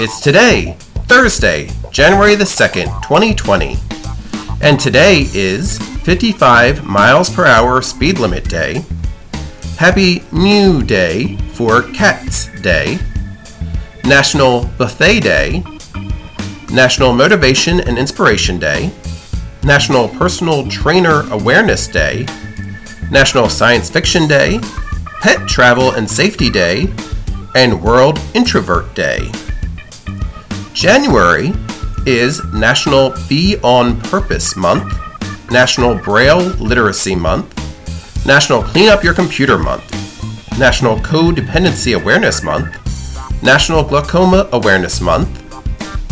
It's today, Thursday, January the 2nd, 2020. And today is 55 miles per hour speed limit day. Happy New Day for Cats Day. National Buffet Day. National Motivation and Inspiration Day. National Personal Trainer Awareness Day. National Science Fiction Day. Pet Travel and Safety Day. And World Introvert Day. January is National Be On Purpose Month, National Braille Literacy Month, National Clean Up Your Computer Month, National Codependency Awareness Month, National Glaucoma Awareness Month,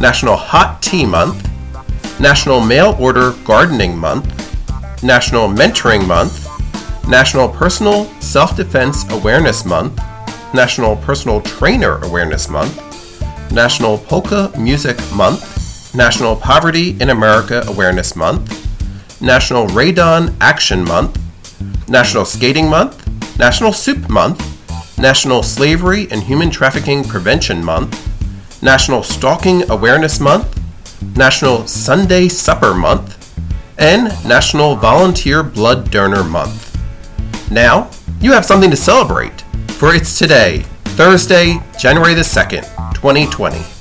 National Hot Tea Month, National Mail Order Gardening Month, National Mentoring Month, National Personal Self Defense Awareness Month, National Personal Trainer Awareness Month, National Polka Music Month, National Poverty in America Awareness Month, National Radon Action Month, National Skating Month, National Soup Month, National Slavery and Human Trafficking Prevention Month, National Stalking Awareness Month, National Sunday Supper Month, and National Volunteer Blood Donor Month. Now, you have something to celebrate, for it's today, Thursday, January the 2nd, 2020.